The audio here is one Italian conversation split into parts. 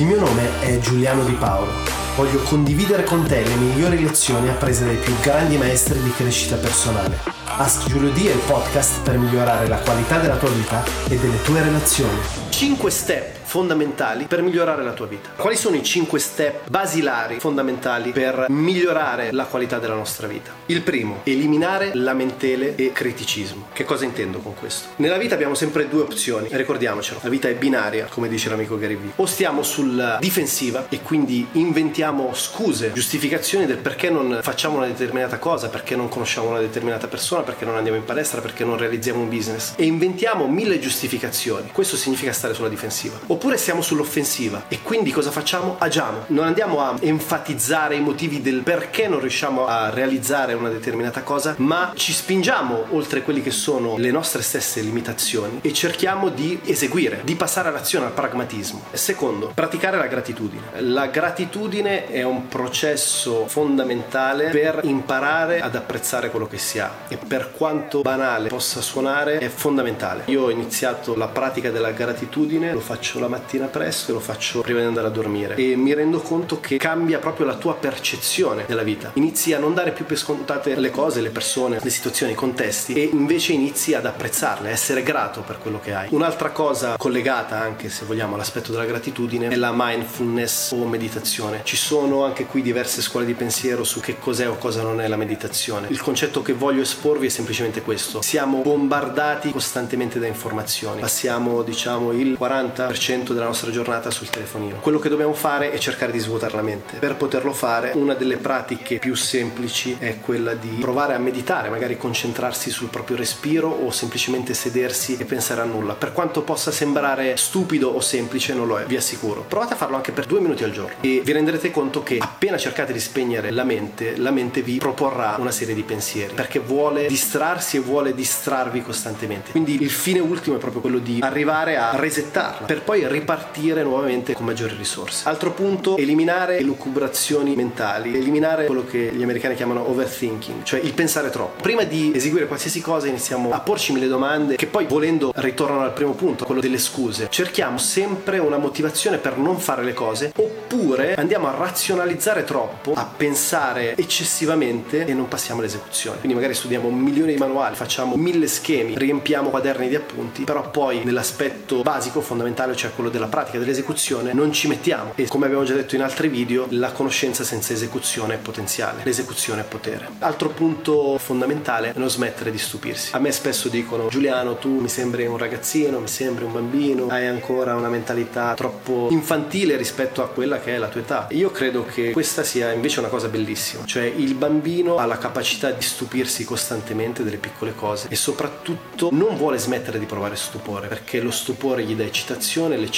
Il mio nome è Giuliano Di Paolo. Voglio condividere con te le migliori lezioni apprese dai più grandi maestri di crescita personale. Ask Giulio D è il podcast per migliorare la qualità della tua vita e delle tue relazioni. 5 step fondamentali per migliorare la tua vita. Quali sono i 5 step basilari fondamentali per migliorare la qualità della nostra vita? Il primo, eliminare lamentele e criticismo. Che cosa intendo con questo? Nella vita abbiamo sempre due opzioni, ricordiamocelo. La vita è binaria, come dice l'amico Gary Vee. O stiamo sulla difensiva e quindi inventiamo scuse, giustificazioni del perché non facciamo una determinata cosa, perché non conosciamo una determinata persona, perché non andiamo in palestra, perché non realizziamo un business e inventiamo mille giustificazioni. Questo significa stare sulla difensiva. O oppure siamo sull'offensiva e quindi cosa facciamo? Agiamo. Non andiamo a enfatizzare i motivi del perché non riusciamo a realizzare una determinata cosa, ma ci spingiamo oltre quelli che sono le nostre stesse limitazioni e cerchiamo di eseguire, di passare all'azione, al pragmatismo. Secondo, praticare la gratitudine. La gratitudine è un processo fondamentale per imparare ad apprezzare quello che si ha e per quanto banale possa suonare è fondamentale. Io ho iniziato la pratica della gratitudine, lo faccio la mattina presto e lo faccio prima di andare a dormire e mi rendo conto che cambia proprio la tua percezione della vita. Inizi a non dare più per scontate le cose, le persone, le situazioni, i contesti e invece inizi ad apprezzarle, a essere grato per quello che hai. Un'altra cosa collegata anche se vogliamo all'aspetto della gratitudine è la mindfulness o meditazione. Ci sono anche qui diverse scuole di pensiero su che cos'è o cosa non è la meditazione. Il concetto che voglio esporvi è semplicemente questo. Siamo bombardati costantemente da informazioni. Passiamo diciamo il 40% della nostra giornata sul telefonino. Quello che dobbiamo fare è cercare di svuotare la mente. Per poterlo fare, una delle pratiche più semplici è quella di provare a meditare, magari concentrarsi sul proprio respiro o semplicemente sedersi e pensare a nulla. Per quanto possa sembrare stupido o semplice, non lo è, vi assicuro. Provate a farlo anche per due minuti al giorno e vi renderete conto che appena cercate di spegnere la mente, la mente vi proporrà una serie di pensieri perché vuole distrarsi e vuole distrarvi costantemente. Quindi il fine ultimo è proprio quello di arrivare a resettarla per poi ripartire nuovamente con maggiori risorse. Altro punto, eliminare lucubrazioni mentali, eliminare quello che gli americani chiamano overthinking, cioè il pensare troppo. Prima di eseguire qualsiasi cosa iniziamo a porci mille domande che poi volendo ritornano al primo punto, quello delle scuse. Cerchiamo sempre una motivazione per non fare le cose oppure andiamo a razionalizzare troppo, a pensare eccessivamente e non passiamo all'esecuzione. Quindi magari studiamo milioni di manuali, facciamo mille schemi, riempiamo quaderni di appunti, però poi nell'aspetto basico, fondamentale, cioè quello della pratica, dell'esecuzione, non ci mettiamo. E come abbiamo già detto in altri video, la conoscenza senza esecuzione è potenziale, l'esecuzione è potere. Altro punto fondamentale è non smettere di stupirsi. A me spesso dicono Giuliano, tu mi sembri un ragazzino, mi sembri un bambino, hai ancora una mentalità troppo infantile rispetto a quella che è la tua età. Io credo che questa sia invece una cosa bellissima, cioè il bambino ha la capacità di stupirsi costantemente delle piccole cose e soprattutto non vuole smettere di provare stupore perché lo stupore gli dà eccitazione, l'eccitazione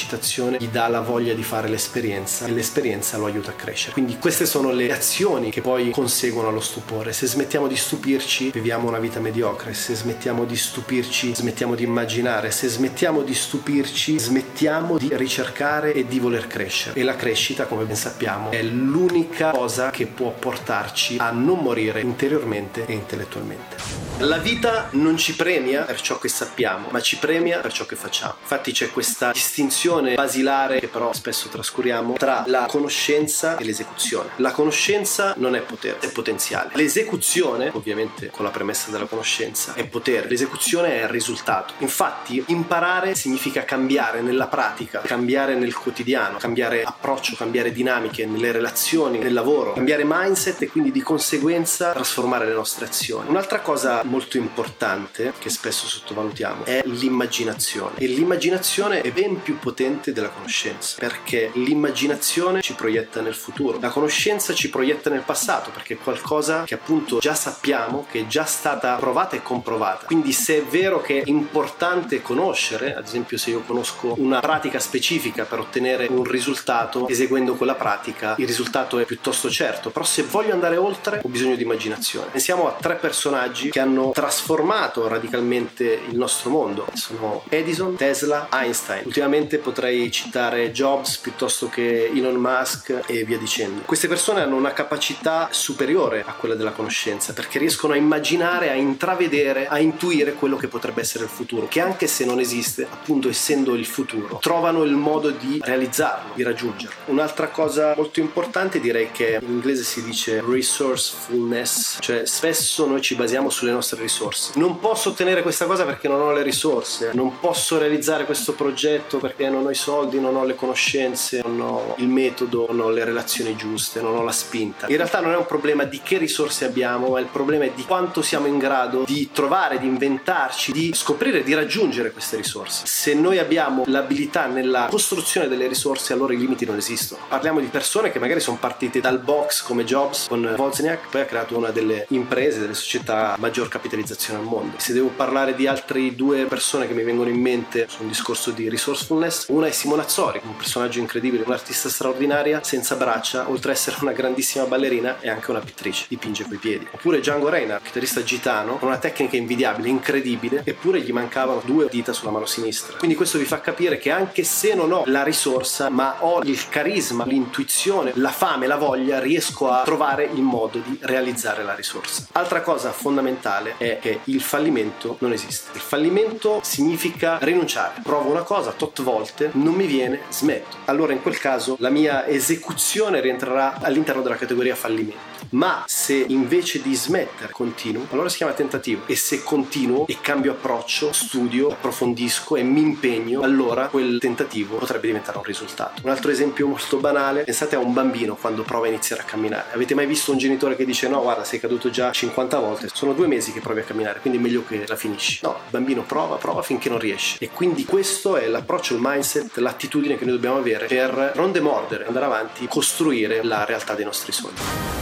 gli dà la voglia di fare l'esperienza e l'esperienza lo aiuta a crescere. Quindi queste sono le azioni che poi conseguono allo stupore. Se smettiamo di stupirci, viviamo una vita mediocre. Se smettiamo di stupirci, smettiamo di immaginare. Se smettiamo di stupirci, smettiamo di ricercare e di voler crescere. E la crescita, come ben sappiamo, è l'unica cosa che può portarci a non morire interiormente e intellettualmente. La vita non ci premia per ciò che sappiamo, ma ci premia per ciò che facciamo. Infatti c'è questa distinzione basilare che però spesso trascuriamo tra la conoscenza e l'esecuzione. La conoscenza non è potere, è potenziale. L'esecuzione, ovviamente con la premessa della conoscenza, è potere. L'esecuzione è il risultato. Infatti imparare significa cambiare nella pratica, cambiare nel quotidiano, cambiare approccio, cambiare dinamiche nelle relazioni, nel lavoro, cambiare mindset e quindi di conseguenza trasformare le nostre azioni. Un'altra cosa molto importante che spesso sottovalutiamo è l'immaginazione. E l'immaginazione è ben più potente della conoscenza perché l'immaginazione ci proietta nel futuro. La conoscenza ci proietta nel passato perché è qualcosa che appunto già sappiamo che è già stata provata e comprovata. Quindi se è vero che è importante conoscere ad esempio se io conosco una pratica specifica per ottenere un risultato eseguendo quella pratica il risultato è piuttosto certo. Però se voglio andare oltre ho bisogno di immaginazione. Pensiamo a tre personaggi che hanno hanno trasformato radicalmente il nostro mondo. Sono Edison, Tesla, Einstein. Ultimamente potrei citare Jobs piuttosto che Elon Musk e via dicendo. Queste persone hanno una capacità superiore a quella della conoscenza perché riescono a immaginare, a intravedere, a intuire quello che potrebbe essere il futuro, che anche se non esiste, appunto essendo il futuro, trovano il modo di realizzarlo, di raggiungerlo. Un'altra cosa molto importante direi che in inglese si dice resourcefulness, cioè spesso noi ci basiamo sulle nostre risorse. Non posso ottenere questa cosa perché non ho le risorse, non posso realizzare questo progetto perché non ho i soldi, non ho le conoscenze, non ho il metodo, non ho le relazioni giuste, non ho la spinta. In realtà non è un problema di che risorse abbiamo, ma il problema è di quanto siamo in grado di trovare, di inventarci, di scoprire, di raggiungere queste risorse. Se noi abbiamo l'abilità nella costruzione delle risorse, allora i limiti non esistono. Parliamo di persone che magari sono partite dal box come Jobs con Wozniak, poi ha creato una delle imprese, delle società maggior capitalizzazione al mondo. Se devo parlare di altre due persone che mi vengono in mente su un discorso di resourcefulness, una è Simona Azzori, un personaggio incredibile, un'artista straordinaria, senza braccia, oltre ad essere una grandissima ballerina, è anche una pittrice, dipinge coi piedi. Oppure Django Reinhardt, chitarrista gitano, con una tecnica invidiabile, incredibile, eppure gli mancavano due dita sulla mano sinistra. Quindi questo vi fa capire che anche se non ho la risorsa, ma ho il carisma, l'intuizione, la fame, la voglia, riesco a trovare il modo di realizzare la risorsa. Altra cosa fondamentale è che il fallimento non esiste. Il fallimento significa rinunciare. Provo una cosa tot volte, non mi viene, smetto. Allora in quel caso la mia esecuzione rientrerà all'interno della categoria fallimento. Ma se invece di smettere continuo, allora si chiama tentativo. E se continuo e cambio approccio, studio, approfondisco e mi impegno, allora quel tentativo potrebbe diventare un risultato. Un altro esempio molto banale, pensate a un bambino quando prova a iniziare a camminare. Avete mai visto un genitore che dice no, guarda, sei caduto già 50 volte, sono due mesi che provi a camminare, quindi è meglio che la finisci. No, il bambino prova, prova finché non riesce. E quindi questo è l'approccio, il mindset, l'attitudine che noi dobbiamo avere per non demordere, andare avanti, costruire la realtà dei nostri sogni.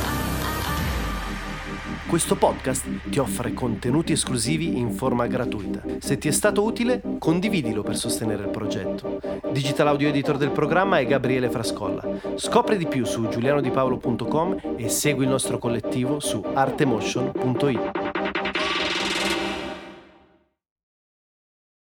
Questo podcast ti offre contenuti esclusivi in forma gratuita. Se ti è stato utile, condividilo per sostenere il progetto. Digital audio editor del programma è Gabriele Frascolla. Scopri di più su giulianodipaolo.com e segui il nostro collettivo su artemotion.it.